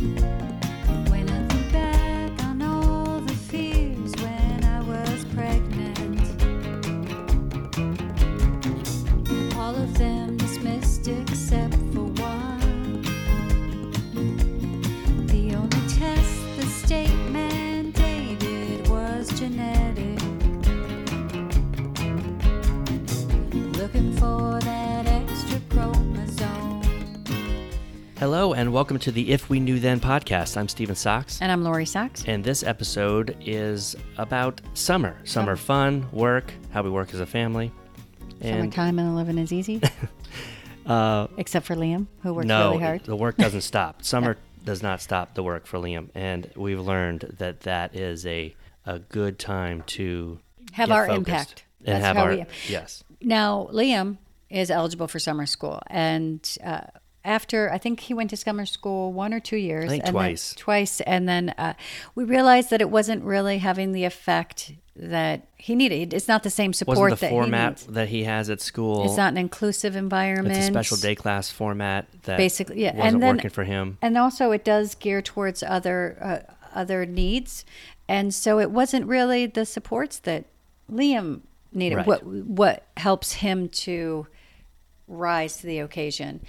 When welcome to the If We Knew Then podcast. I'm Stephen Sachs, And I'm Lori Sachs. and this episode is about summer. Summer fun, work, how we work as a family. And Summertime and living is easy, uh, except for Liam, who works no, really hard. the work doesn't stop. Summer does not stop the work for Liam, and we've learned that that is a a good time to Have our impact. and That's have how our we- yes. Now, Liam is eligible for summer school. And uh, after, I think he went to summer school one or two years. think and then- twice. twice. And then uh, we realized that it wasn't really having the effect that he needed. It's not the same support Wasn't the that format he that he has at school? It's not an inclusive environment. It's a special day class format that Basically, yeah, wasn't and then- working for him. and also it does gear towards other uh, other needs and so it wasn't really the supports that liam needed Right. what what helps him to rise to the occasion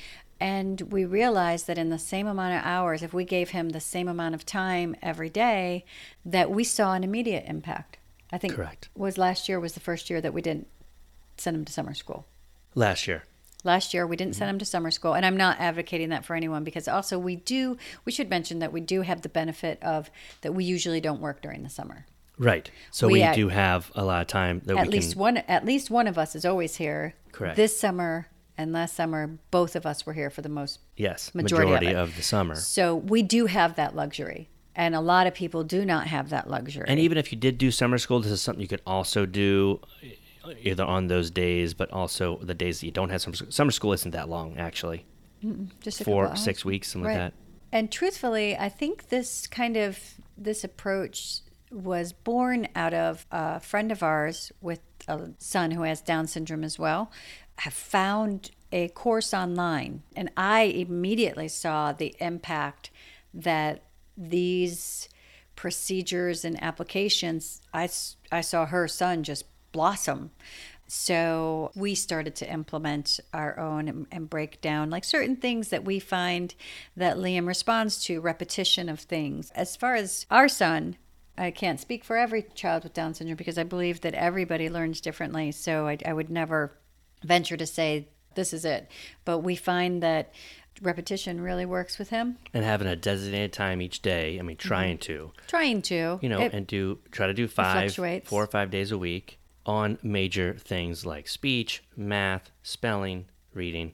and we realized that in the same amount of hours if we gave him the same amount of time every day that we saw an immediate impact i think Correct. was last year was the first year that we didn't send him to summer school Last year. last year we didn't Mm-hmm. send him to summer school and i'm not advocating that for anyone because also we do we should mention that we do have the benefit of that we usually don't work during the summer Right. So We we, act- do have a lot of time that at we least can. one at least one of us is always here Correct. this summer and last summer both of us were here for the most yes, majority majority, of of, the summer. so we do have that luxury and a lot of people do not have that luxury And even if you did do summer school, this is something you could also do uh, either on those days, but also the days that you don't have summer school. Summer school isn't that long, actually. just a Four, six weeks, something Right. like that. And truthfully, I think this kind of this approach was born out of a friend of ours with a son who has Down syndrome as well. Have found a course online, and I immediately saw the impact that these procedures and applications. I, I saw her son just blossom. So we started to implement our own and, and break down like certain things that we find that Liam responds to, repetition of things. As far as our son, I can't speak for every child with Down syndrome because I believe that everybody learns differently. So I, I would never venture to say this is it. But we find that repetition really works with him. And having a designated time each day, I mean, trying to, Trying to, you know, It- and do try to do five, four or five days a week on major things like speech, math, spelling, reading.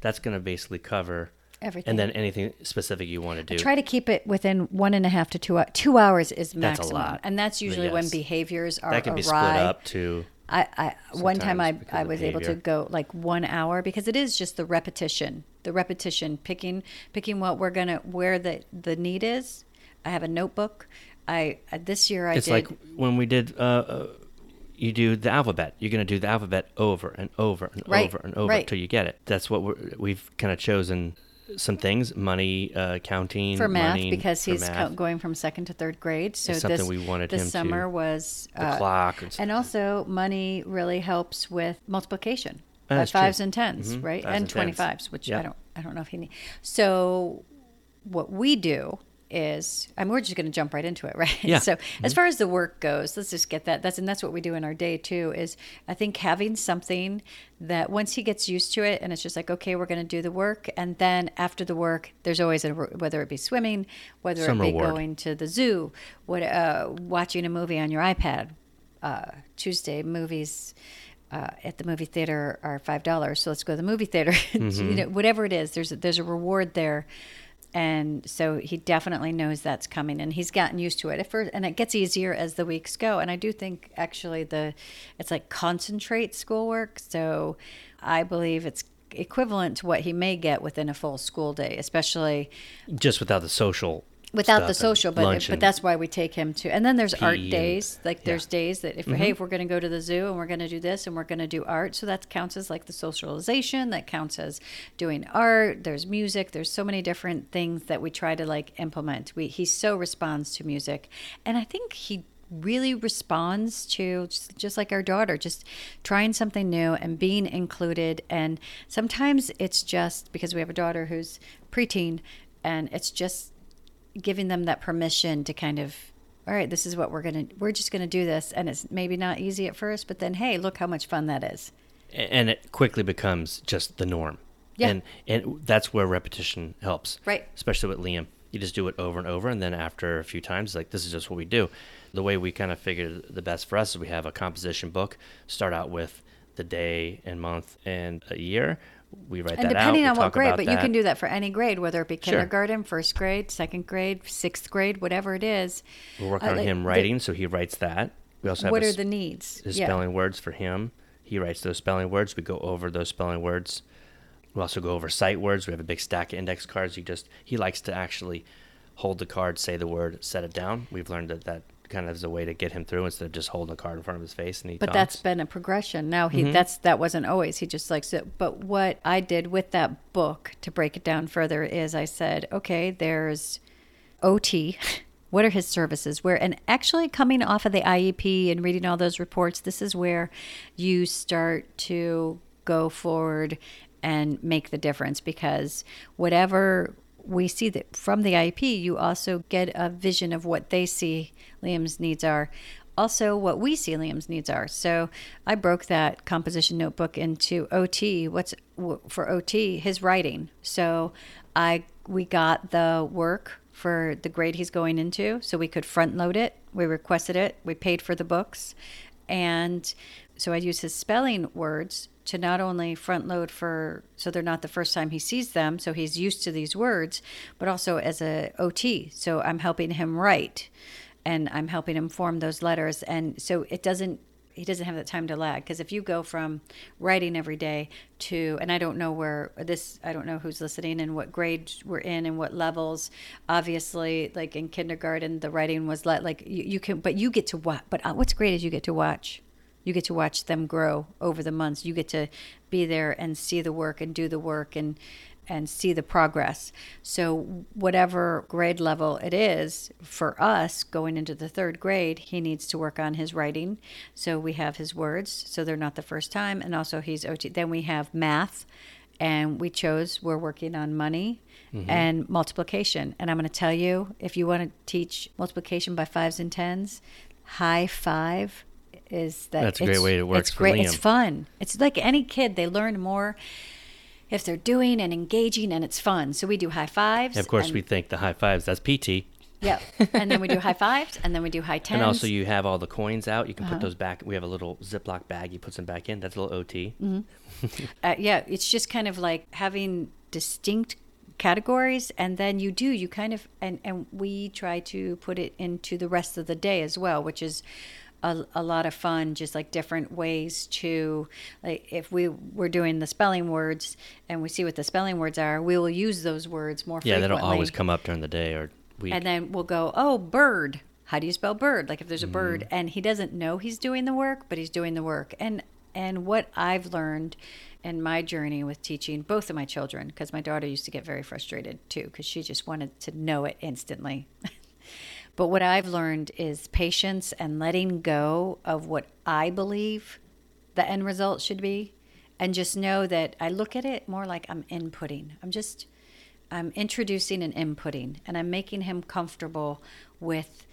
That's going to basically cover Everything. And then anything specific you want to do. try to keep it within one and a half to two two hours is maximum, lot. and that's usually when behaviors are that can be awry. split up to I, I one time I, I was able to go like one hour because it is just the repetition, the repetition, picking picking what we're gonna where the the need is. I have a notebook. I uh, this year I it's did like when we did uh, uh you do the alphabet you're going to do the alphabet over and over and Right, over and over right. until you get it that's what we're, we've kind of chosen some things money uh, counting for math money because he's math, going from second to third grade. So It's something this we wanted this him to- summer was the uh, clock and, And also, money really helps with multiplication. Oh, Uh, that's true. fives and 10s Mhm, right? fives And and twenty tens. fives, which I don't, I don't know if he needs So, what we do is, I mean, we're just going to jump right into it, right? Yeah. So, as far as the work goes, let's just get that. That's and that's what we do in our day too. Is I think having something that once he gets used to it, and it's just like, okay, we're going to do the work, and then after the work, there's always a whether it be swimming, whether Some it be reward. going to the zoo, what uh, watching a movie on your iPad. Uh, Tuesday movies uh, at the movie theater are five dollars, so let's go to the movie theater. you know, whatever it is, there's a, there's a reward there, and so he definitely knows that's coming, and he's gotten used to it. First, and it gets easier as the weeks go. And I do think actually the it's like concentrate schoolwork. So I believe it's equivalent to what he may get within a full school day, especially just without the social without the social but but that's why we take him to and then there's art PE and- days like yeah. there's days that if hey mm-hmm. if we're going to go to the zoo and we're going to do this and we're going to do art so that counts as like the socialization that counts as doing art there's music there's so many different things that we try to like implement we he so responds to music and i think he really responds to just, just like our daughter just trying something new and being included and sometimes it's just because we have a daughter who's preteen and it's just giving them that permission to kind of all right this is what we're gonna we're just gonna do this and it's maybe not easy at first but then hey look how much fun that is and it quickly becomes just the norm. Yeah. And and that's where repetition helps. Right. Especially with Liam. You just do it over and over and then after a few times like this is just what we do. The way we kind of figured the best for us is we have a composition book, start out with the day and month and a year. We write and that depending out. on what grade but you can do that for any grade whether it be Sure. kindergarten first grade second grade sixth grade whatever it is We're working Uh, on like, him the- writing, so he writes that. We also have what a are the needs his yeah spelling words for him. He writes those spelling words. We go over those spelling words. We also go over sight words. We have a big stack of index cards. He just he likes to actually hold the card, say the word, set it down. We've learned that that kind of as a way to get him through instead of just holding a card in front of his face and he but that's been a progression. Now he Mm-hmm. that's that wasn't always. He just likes it. But what i did with that book to break it down further is i said okay there's ot what are his services? Where and actually coming off of the iep and reading all those reports this is where you start to go forward and make the difference because whatever we see that from the IEP, you also get a vision of what they see Liam's needs are, also what we see Liam's needs are. So I broke that composition notebook into OT. What's for OT? His writing. So I we got the work for the grade he's going into, so we could front load it. We requested it. We paid for the books, and so I use his spelling words to not only front load for so they're not the first time he sees them, so he's used to these words, but also as a OT. So I'm helping him write and I'm helping him form those letters and so it doesn't he doesn't have that time to lag because if you go from writing every day to and i don't know where this i don't know who's listening and what grade we're in and what levels obviously like in kindergarten the writing was let like you, you can but you get to watch but uh, what's great is you get to watch you get to watch them grow over the months. You get to be there and see the work and do the work and and see the progress. So whatever grade level it is for us going into the third grade he needs to work on his writing. So we have his words so they're not the first time and also he's ot then we have math and we chose we're working on money mm-hmm. and multiplication. And i'm going to tell you if you want to teach multiplication by fives and tens high five is that That's a great way it works it's for great it's fun it's like any kid they learn more if they're doing and engaging and it's fun so we do high fives of course and, we think the high fives that's PT. yeah and then we do high fives and then we do high tens And also you have all the coins out. You can Uh-huh. put those back. We have a little Ziploc bag. You put them back in. That's a little OT. Mm-hmm. uh, yeah, it's just kind of like having distinct categories, and then you do you kind of and and we try to put it into the rest of the day as well, which is. A, a lot of fun, just like different ways to, like, if we were doing the spelling words and we see what the spelling words are, we will use those words more Yeah, frequently. that'll always come up during the day or week. And then we'll go, oh, bird. How do you spell bird? Like if there's a Mm-hmm. bird and he doesn't know he's doing the work, but he's doing the work. And and what I've learned in my journey with teaching both of my children, because my daughter used to get very frustrated too, because she just wanted to know it instantly. but what I've learned is patience and letting go of what I believe the end result should be, and just know that I look at it more like I'm inputting. I'm just I'm introducing and inputting, and I'm making him comfortable with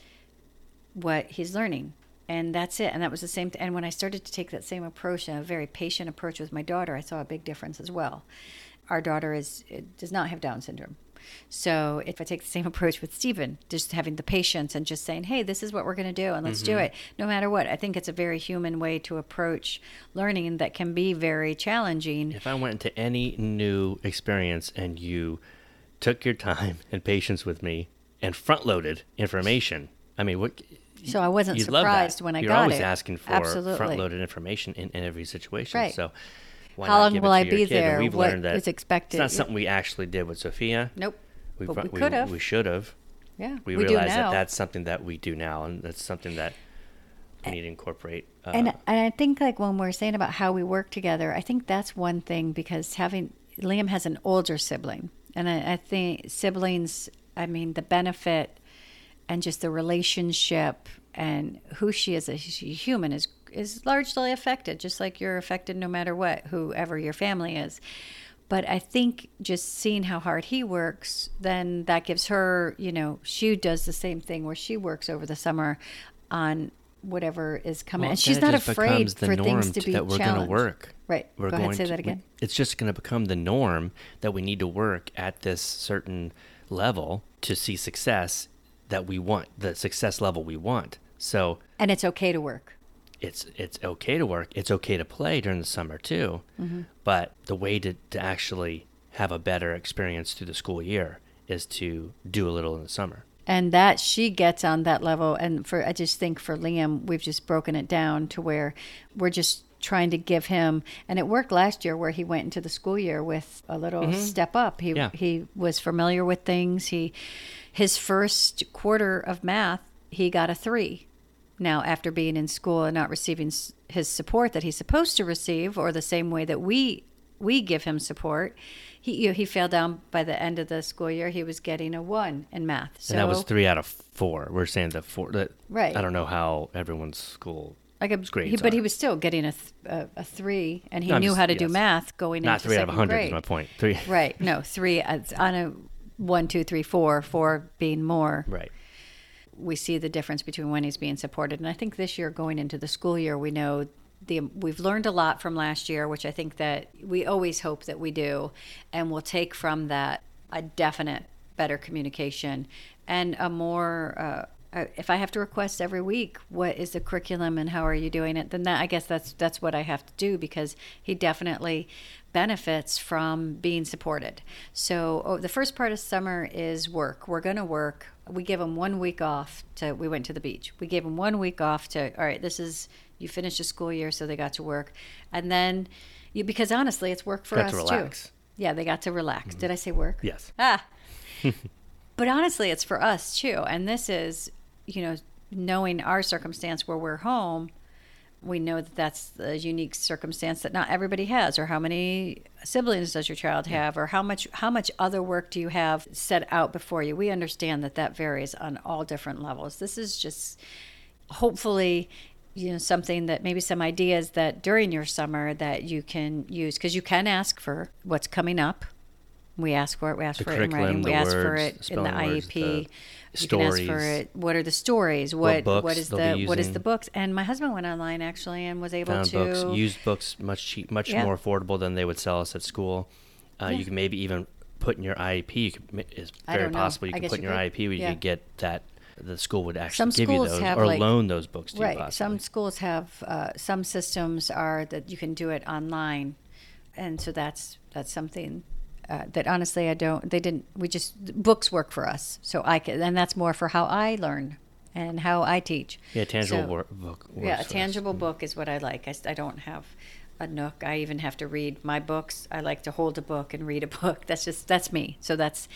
what he's learning. And that's it. And that was the same. And when I started to take that same approach, a very patient approach with my daughter, I saw a big difference as well. Our daughter is does not have Down syndrome. So if I take the same approach with Stephen, just having the patience and just saying, "Hey, this is what we're going to do, and let's do mm-hmm. it," no matter what. I think it's a very human way to approach learning that can be very challenging. if I went into any new experience and you took your time and patience with me and front loaded information, I mean, what? So I wasn't you'd love that. surprised when I You're got always asking for Absolutely. front loaded information in, in every situation. Right. So. Why How long will I be there? We've What learned that is expected? It's not something we actually did with Sophia. Nope. We, But we could have. We should have. Yeah, we, we realize that that's something that we do now, and that's something that we need to incorporate. Uh, and and I think like when we're saying about how we work together, I think that's one thing because having Liam has an older sibling, and I, I think siblings. I mean, the benefit and just the relationship and who she is as a human is is largely affected, just like you're affected no matter what, whoever your family is. But I think just seeing how hard he works, then that gives her, you know, she does the same thing where she works over the summer on whatever is coming, well, and she's not afraid for norm things to be that we're challenged. to work. Right. We're Go going ahead, say to- that again. It's just going to become the norm that we need to work at this certain level to see success that we want, the success level we want. So And it's okay to work. It's it's okay to work. It's okay to play during the summer too. Mm-hmm. But the way to, to actually have a better experience through the school year is to do a little in the summer. and that she gets on that level and for i just think for liam we've just broken it down to where we're just trying to give him and it worked last year where he went into the school year with a little step up he Yeah. he was familiar with things he his first quarter of math he got a 3 now after being in school and not receiving his support that he's supposed to receive or the same way that we we give him support he you know, he fell down by the end of the school year he was getting a 1 in math so and that was three out of four. We're saying that four. That, Right. I don't know how everyone's school like a, grades he, but he was still getting a, th- a, a three, and he No, knew just- how to do math going not into three out of a hundred. grade. Is my point. Three. Right? No, three uh, on a one, two, three, four. Four being more. Right. We see the difference between when he's being supported, and I think this year, going into the school year, we know the we've learned a lot from last year, which I think that we always hope that we do, and we'll take from that a definite better communication and a more. Uh, uh, if I have to request every week, what is the curriculum and how are you doing it? Then that, I guess that's that's what I have to do because he definitely benefits from being supported. So oh, the first part of summer is work. We're going to work. We give them one week off to. We went to the beach. We gave them one week off to. All right, this is you finished the school year, so they got to work, and then you because honestly, it's work for Got us to relax. too. Yeah, they got to relax. Did I say work? Yes. Ah. but honestly, it's for us too. And this is, you know, knowing our circumstance where we're home, we know that that's a unique circumstance that not everybody has or how many siblings does your child have or how much how much other work do you have set out before you? We understand that that varies on all different levels. This is just hopefully you know something that maybe some ideas that during your summer that you can use because you can ask for what's coming up. We ask for it we ask The for it in writing we the ask for it in the words, iep the you can ask for it what are the stories what What what is the what is the books and my husband went online actually and was able to books, used books, much cheap, much Yeah. more affordable than they would sell us at school. Uh, Yeah. You can maybe even put in your IEP. You could, it's very possible you can put in you your could. IEP where you Yeah. could get that. The school would actually Some give you schools those have, or like- loan those books to right you. Possibly. some schools have uh, some systems are that you can do it online and so that's that's something uh, that honestly i don't they didn't we just books work for us. So i can and that's more for how i learn and how i teach. Yeah, tangible So- wor- book. yeah a for us. tangible book is what i like. I, I don't have a nook. I even have to read my books. I like to hold a book and read a book. That's just that's me. So that's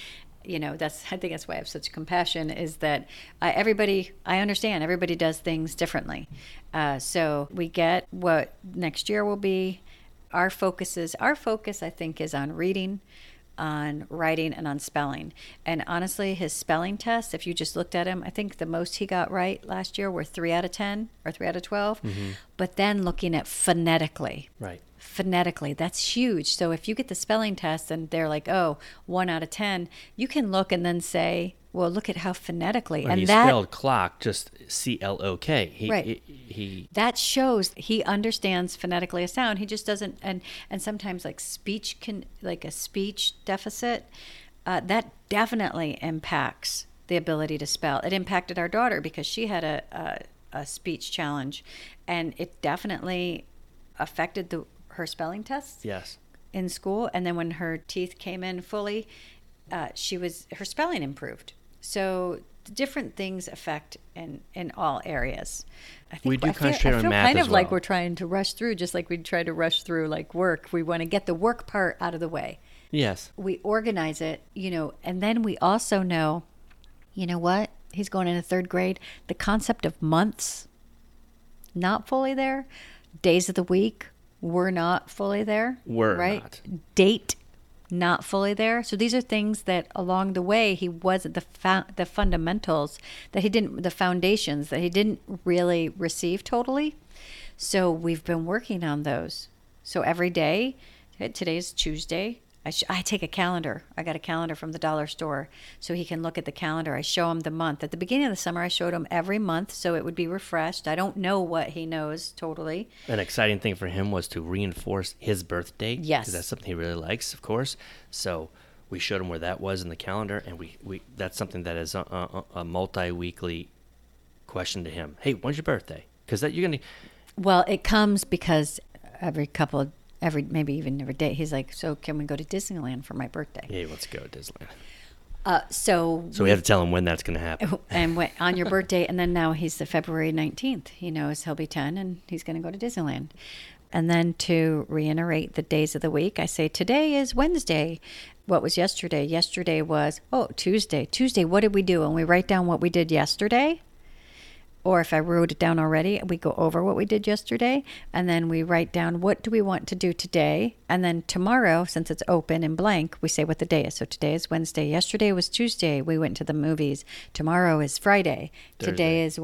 you know that's i think that's why i have such compassion is that I, everybody i understand everybody does things differently. Uh, so we get what next year will be our focus is our focus i think is on reading on writing and on spelling. And honestly his spelling tests if you just looked at him i think the most he got right last year were 3 out of 10 or 3 out of 12 mm-hmm. but then looking at phonetically. Right. phonetically that's huge. So if you get the spelling test and they're like oh 1 out of 10 you can look and then say well look at how phonetically Well, and he that spelled clock just C L O K. He, Right. He, he that shows he understands phonetically a sound he just doesn't and and sometimes like speech can like a speech deficit uh, that definitely impacts the ability to spell it impacted our daughter because she had a, a, a speech challenge and it definitely affected the her spelling tests yes. in school and then when her teeth came in fully uh, she was her spelling improved so different things affect in in all areas I think We do I feel, concentrate I on feel math kind of like we're trying to rush through just like we try to rush through like work we want to get the work part out of the way Yes. we organize it, you know, and then we also know You know what? He's going into third grade. The concept of months, not fully there. Days of the week, we're not fully there. We're right. not. Date, not fully there. So these are things that along the way he wasn't the fa- the fundamentals that he didn't the foundations that he didn't really receive totally. So we've been working on those. So every day, eh, today's Tuesday. I, sh- I take a calendar. I got a calendar from the dollar store so he can look at the calendar. I show him the month. At the beginning of the summer, I showed him every month so it would be refreshed. I don't know what he knows totally. An exciting thing for him was to reinforce his birthday. Yes. Because that's something he really likes, of course. So we showed him where that was in the calendar, and we, we that's something that is a, a, a multi weekly question to him. Hey, when's your birthday? Because that you're gonna. Well, it comes because every couple of every maybe even every day he's like, "So can we go to Disneyland for my birthday?" Hey, let's go to Disneyland. Uh, so So we have to tell him when that's gonna happen. and went on your birthday, and then now he's the February nineteenth. He knows he'll be ten, and he's going to go to Disneyland. And then to reiterate the days of the week, I say today is Wednesday. What was yesterday? Yesterday was oh Tuesday. Tuesday, what did we do? And we write down what we did yesterday. Or if I wrote it down already, we go over what we did yesterday, and then we write down what do we want to do today, and then tomorrow, since it's open and blank, we say what the day is. So today is Wednesday. Yesterday was Tuesday. We went to the movies. Tomorrow is Friday. Today is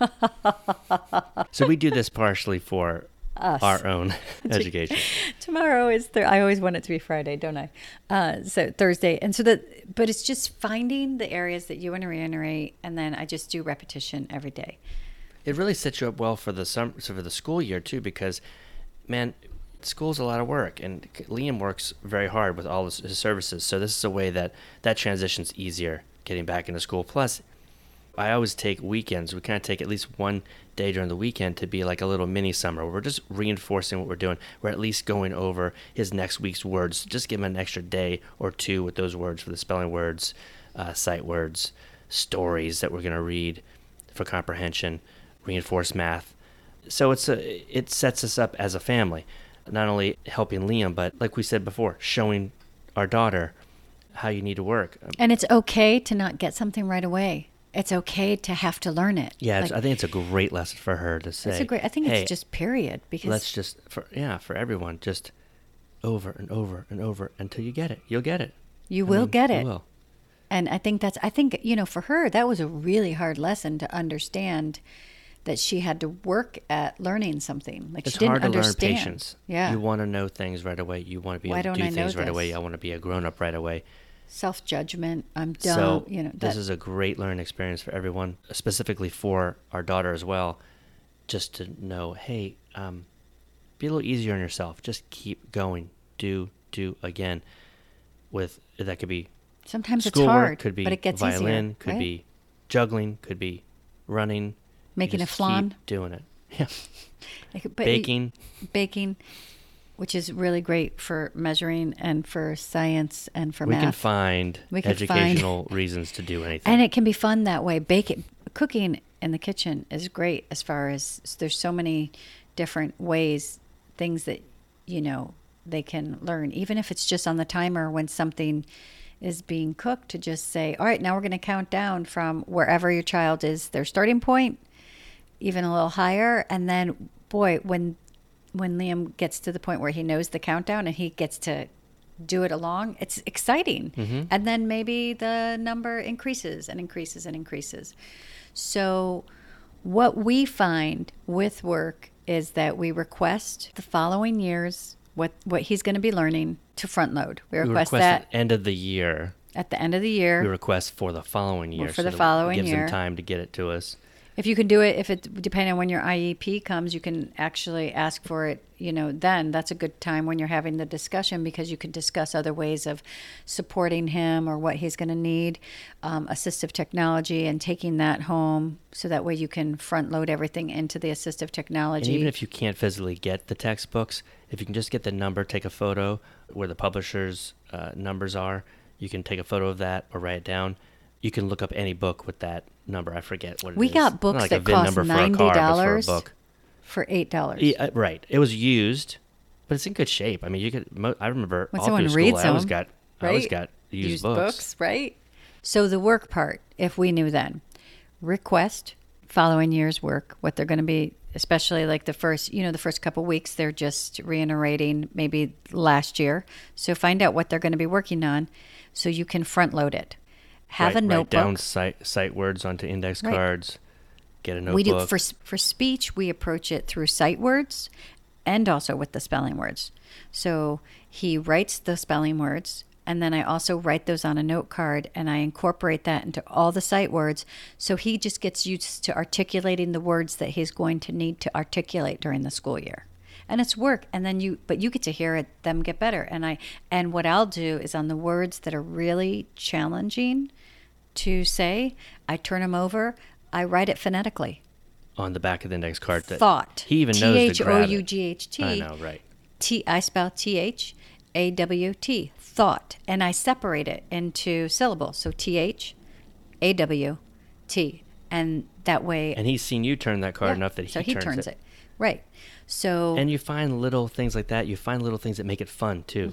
so we do this partially for our own education. tomorrow is Thur- I always want it to be Friday, don't I? Uh, so Thursday, and so that, but it's just finding the areas that you want to reiterate, and then I just do repetition every day. It really sets you up well for the summer, so for the school year too, because, man, school's a lot of work, and Liam works very hard with all his, his services. So this is a way that that transition's easier getting back into school. Plus, I always take weekends. We kind of take at least one day during the weekend to be like a little mini summer. We're just reinforcing what we're doing. We're at least going over his next week's words. Just give him an extra day or two with those words for the spelling words, uh, sight words, stories that we're going to read for comprehension, reinforce math. So it's a it sets us up as a family, not only helping Liam, but like we said before, showing our daughter how you need to work. And it's okay to not get something right away. It's okay to have to learn it. Yeah, it's, Like, I think it's a great lesson for her to say. it's a great. I think "Hey, it's just period because let's just for yeah for everyone just over and over and over until you get it. You'll get it. you I will get you it. will. And I think that's, I think, you know, for her, that was a really hard lesson to understand that she had to work at learning something. Like It's she didn't hard to understand. learn patience. Yeah. You want to know things right away. You want to be Why able to I things right away. I want to be a grown up right away. Self judgment. I'm dumb. So you know, this is a great learning experience for everyone, specifically for our daughter as well. Just to know, hey, um, be a little easier on yourself. Just keep going. Do do again. With that could be sometimes it's hard, could be but it gets violin, easier. could right? be juggling, could be running. Making a flan. Doing it. Yeah. Like, Baking. baking, which is really great for measuring and for science and for we math. can find We can find- educational reasons to do anything. and it can be fun that way. Baking, cooking in the kitchen is great as far as there's so many different ways, things that you know they can learn, even if it's just on the timer when something is being cooked. To just say, all right, now we're going to count down from wherever your child is their starting point, even a little higher, and then boy, when when Liam gets to the point where he knows the countdown and he gets to do it along, it's exciting. Mm-hmm. And then maybe the number increases and increases and increases. So, what we find with work is that we request the following years what what he's going to be learning to front load. We we request, request that at the end of the year. at the end of the year. We request for the following year. for the that it following gives year. them time to get it to us. If you can do it, if it depending on when your IEP comes, you can actually ask for it. You know, then that's a good time when you're having the discussion because you can discuss other ways of supporting him or what he's going to need, um, assistive technology, and taking that home so that way you can front load everything into the assistive technology. And even if you can't physically get the textbooks, if you can just get the number, take a photo where the publisher's uh, numbers are, you can take a photo of that or write it down. You can look up any book with that number. I forget what it we is. got books like that cost for ninety car, but for a dollars book. for eight dollars. Yeah, uh, right. It was used, but it's in good shape. I mean, you could. Mo- I remember When all someone through reads school, I always them, got. I always got used, books. right? So the work part, if we knew then, request following year's work, what they're going to be, especially like the first, you know, the first couple weeks, they're just reiterating maybe last year. So find out what they're going to be working on, so you can front load it. Have write, a write down site sight words onto index Right. cards. Get a notebook. We do for for speech. We approach it through sight words, and also with the spelling words. So he writes the spelling words, and then I also write those on a note card, and I incorporate that into all the sight words. So he just gets used to articulating the words that he's going to need to articulate during the school year. And it's work, and then you, but you get to hear it, them get better. And I, and what I'll do is on the words that are really challenging to say, I turn them over. I write it phonetically. on the back of the index card. That Thought. He even knows H to O grab U it. G H T. I know, right? T. I spell T H A W T. Thought, and I separate it into syllables. So T H A W T, and that way. And he's seen you turn that card yeah, enough that he, so he turns, it. Right. So And you find little things like that. You find little things that make it fun too.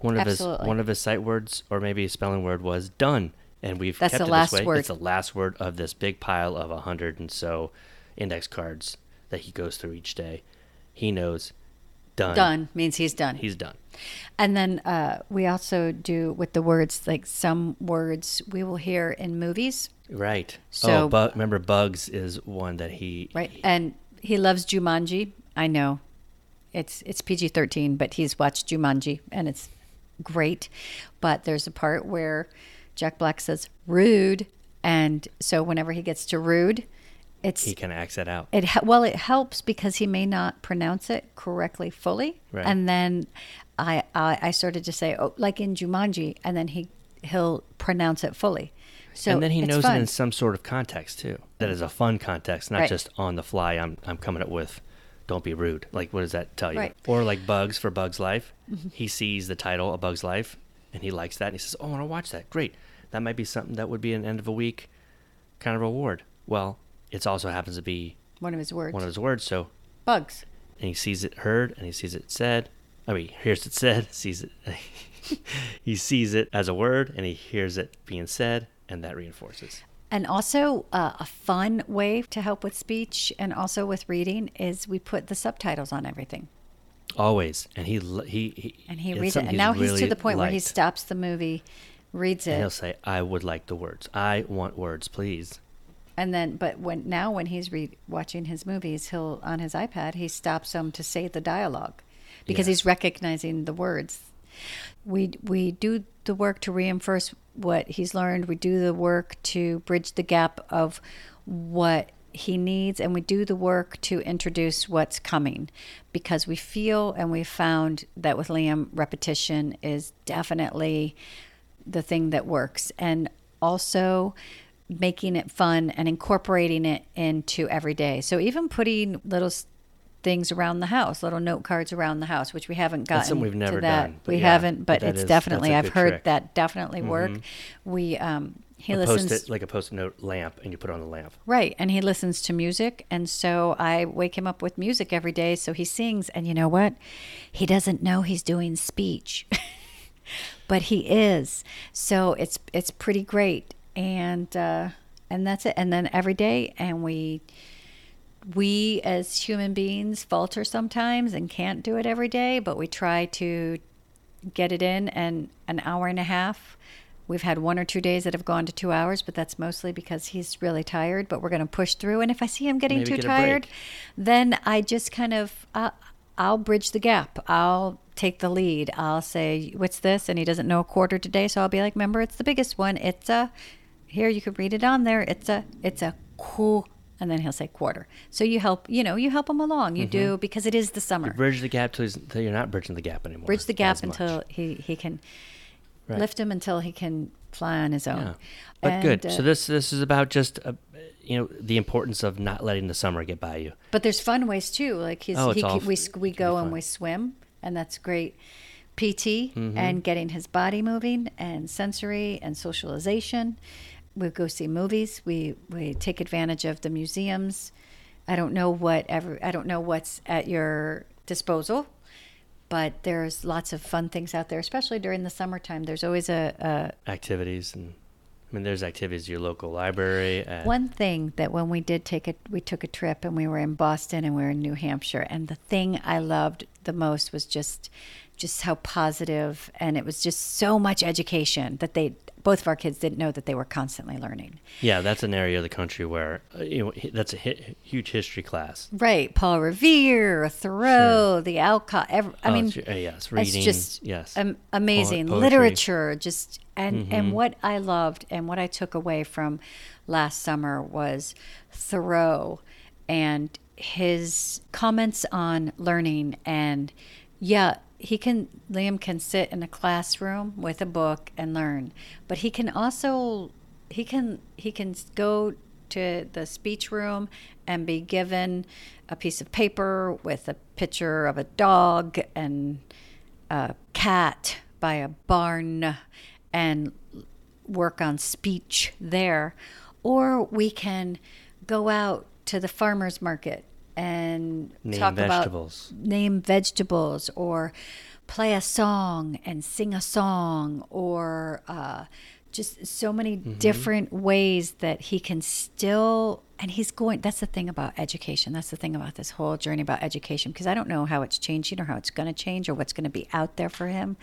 One of Mm-hmm. Absolutely. his one of his sight words or maybe a spelling word was done, and we've That's kept the it last this way. word. It's the last word of this big pile of a hundred and so index cards that he goes through each day. He knows done. done means he's done. He's done. And then uh, we also do with the words like some words we will hear in movies, Right. So- oh, remember, Bugs is one that he right? And he loves Jumanji. I know, it's it's PG thirteen, but he's watched Jumanji and it's great. But there's a part where Jack Black says "rude," and so whenever he gets to "rude," it's he can acts that out. it well it helps because he may not pronounce it correctly fully Right. and then I, I i started to say oh like in jumanji and then he he'll pronounce it fully so and then he knows fun. it in some sort of context too. That is a fun context, not Right. just on the fly. I'm I'm coming up with, don't be rude. Like what does that tell you? Right. Or like Bugs for Bugs Life. Mm-hmm. He sees the title of Bugs Life, and he likes that, and he says, "Oh, I want to watch that. Great. That might be something that would be an end of a week kind of reward." Well, it also happens to be one of his words one of his words. So, bugs and he sees it heard, and he sees it said. I mean, he hears it said, sees it. he sees it as a word, and he hears it being said, and that reinforces. And also uh, a fun way to help with speech and also with reading is we put the subtitles on everything Always, and he he, he and he reads it and now he's really to the point where he stops the movie reads And it he'll say, "I would like the words. I want words, please." And then, but when now when he's re- watching his movies, he'll on his iPad he stops them to say the dialogue because Yes. he's recognizing the words. We we do the work to reinforce what he's learned. We do the work to bridge the gap of what he needs, and we do the work to introduce what's coming. Because we feel and we found that with Liam, repetition is definitely the thing that works. And also making it fun and incorporating it into every day. So even putting little things around the house little note cards around the house which we haven't gotten That's something we've never to that done, we yeah, haven't but it's is- definitely i've heard trick. that definitely work we um he a listens post it like a post-it note lamp, and you put it on the lamp. Right. And he listens to music. And so I wake him up with music every day. So he sings. And you know what? He doesn't know he's doing speech, but he is. So it's, it's pretty great. And, uh, and that's it. And then every day, and we, we as human beings falter sometimes and can't do it every day, but we try to get it in and an hour and a half. We've had one or two days that have gone to two hours, but that's mostly because he's really tired. But we're going to push through. And if I see him getting Maybe too get tired, then I just kind of uh, I'll bridge the gap. I'll take the lead. I'll say, "What's this?" And he doesn't know a quarter today, so I'll be like, "Remember, it's the biggest one. It's a here. You could read it on there. It's a it's a cool." And then he'll say quarter. So you help, you know, you help him along. You do because it is the summer. Bridge the gap till, he's, till you're not bridging the gap anymore. bridge the gap much. until he, he can Right. lift him until he can fly on his own. Yeah. But good. And, so uh, this this is about just uh, you know the importance of not letting the summer get by you. But there's fun ways too. Like he's, Oh, he, all we we go and we swim, and that's great. PT Mm-hmm. and getting his body moving and sensory and socialization. We go see movies. We we take advantage of the museums. I don't know what ever. I don't know what's at your disposal, but there's lots of fun things out there, especially during the summertime. There's always a, a Activities and I mean, there's activities at your local library. At, One thing that when we did take it, we took a trip and we were in Boston and we were in New Hampshire, and the thing I loved the most was just, just how positive, and it was just so much education that they, both of our kids didn't know that they were constantly learning. Yeah, that's an area of the country where uh, you know that's a hi- huge history class. Right, Paul Revere, Thoreau, the Alcott. Every, I Oh, mean, it's- uh, yes, it's just yes. am- amazing Po- literature. Just and Mm-hmm. and what I loved and what I took away from last summer was Thoreau and his comments on learning and yeah he can liam can sit in a classroom with a book and learn but he can also he can he can go to the speech room and be given a piece of paper with a picture of a dog and a cat by a barn and work on speech there or we can go out to the farmers market and Name talk vegetables. about name vegetables or play a song and sing a song or uh, just so many different ways that he can still and he's going that's the thing about education. That's the thing about this whole journey about education because i don't know how it's changing or how it's going to change or what's going to be out there for him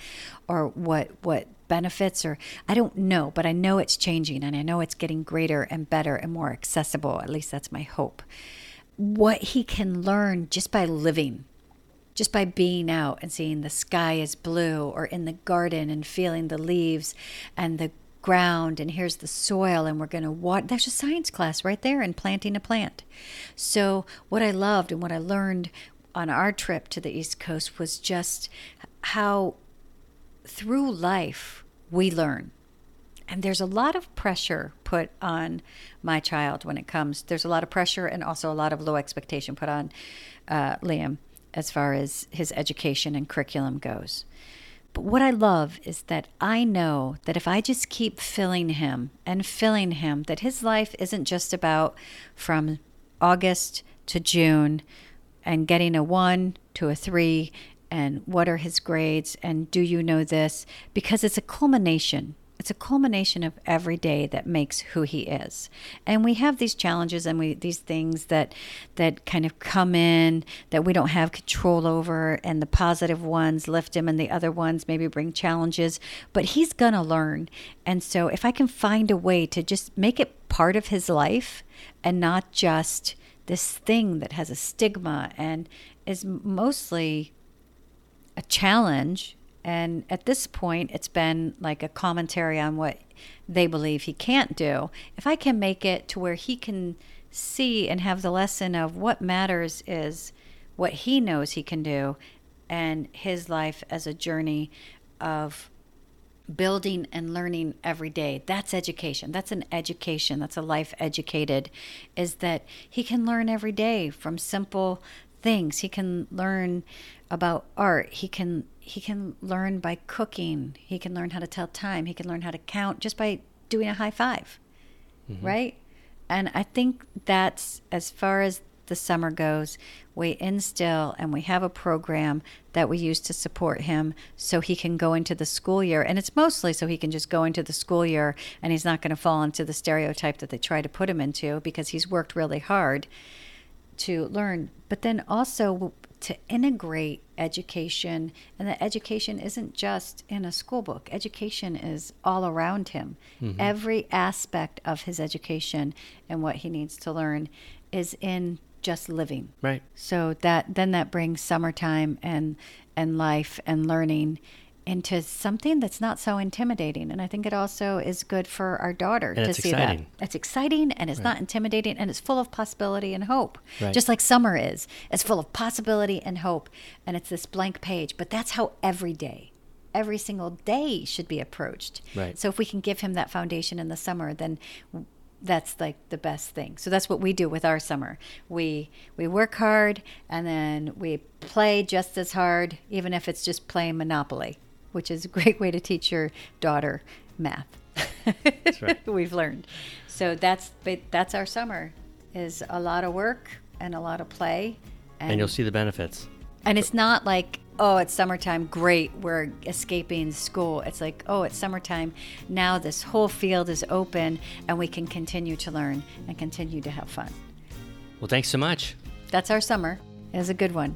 or what what benefits or i don't know but i know it's changing and i know it's getting greater and better and more accessible. At least that's my hope what he can learn just by living just by being out and seeing the sky is blue or in the garden and feeling the leaves and the ground and here's the soil and we're going to water there's a science class right there in planting a plant. So what i loved and what i learned on our trip to the east coast was just how through life we learn and there's a lot of pressure put on my child when it comes there's a lot of pressure and also a lot of low expectation put on uh, liam as far as his education and curriculum goes. But what i love is that i know that if i just keep filling him and filling him that his life isn't just about from august to june and getting a one to a three and what are his grades and do you know this? Because it's a culmination it's a culmination of every day that makes who he is and we have these challenges and we these things that that kind of come in that we don't have control over and the positive ones lift him and the other ones maybe bring challenges but he's gonna learn and so if i can find a way to just make it part of his life and not just this thing that has a stigma and is mostly a challenge. And at this point, it's been like a commentary on what they believe he can't do. If I can make it to where he can see and have the lesson of what matters is what he knows he can do and his life as a journey of building and learning every day. That's education. That's an education. That's a life educated is that he can learn every day from simple things. He can learn about art. He can he can learn by cooking. He can learn how to tell time. He can learn how to count just by doing a high 5 mm-hmm. right? And i think that's as far as the summer goes we instill and we have a program that we use to support him so he can go into the school year. And it's mostly so he can just go into the school year and he's not going to fall into the stereotype that they try to put him into because he's worked really hard to learn. But then also to integrate education and that education isn't just in a school book. Education is all around him. Mm-hmm. Every aspect of his education and what he needs to learn is in just living. Right. so that then that brings summertime and and life and learning into something that's not so intimidating. And i think it also is good for our daughter And to see exciting. that it's exciting and it's not intimidating and it's full of possibility and hope Right. just like summer is. It's full of possibility and hope. And it's this blank page. But that's how every day every single day should be approached. Right. so if we can give him that foundation in the summer then that's like the best thing. So that's what we do with our summer. We we work hard and then we play just as hard even if it's just playing monopoly which is a great way to teach your daughter math That's right. we've learned so that's that's our summer is a lot of work and a lot of play And you'll see the benefits. And it's not like, oh, it's summertime, great, we're escaping school. It's like, oh, it's summertime. Now this whole field is open and we can continue to learn and continue to have fun. Well, thanks so much. That's our summer. It was a good one.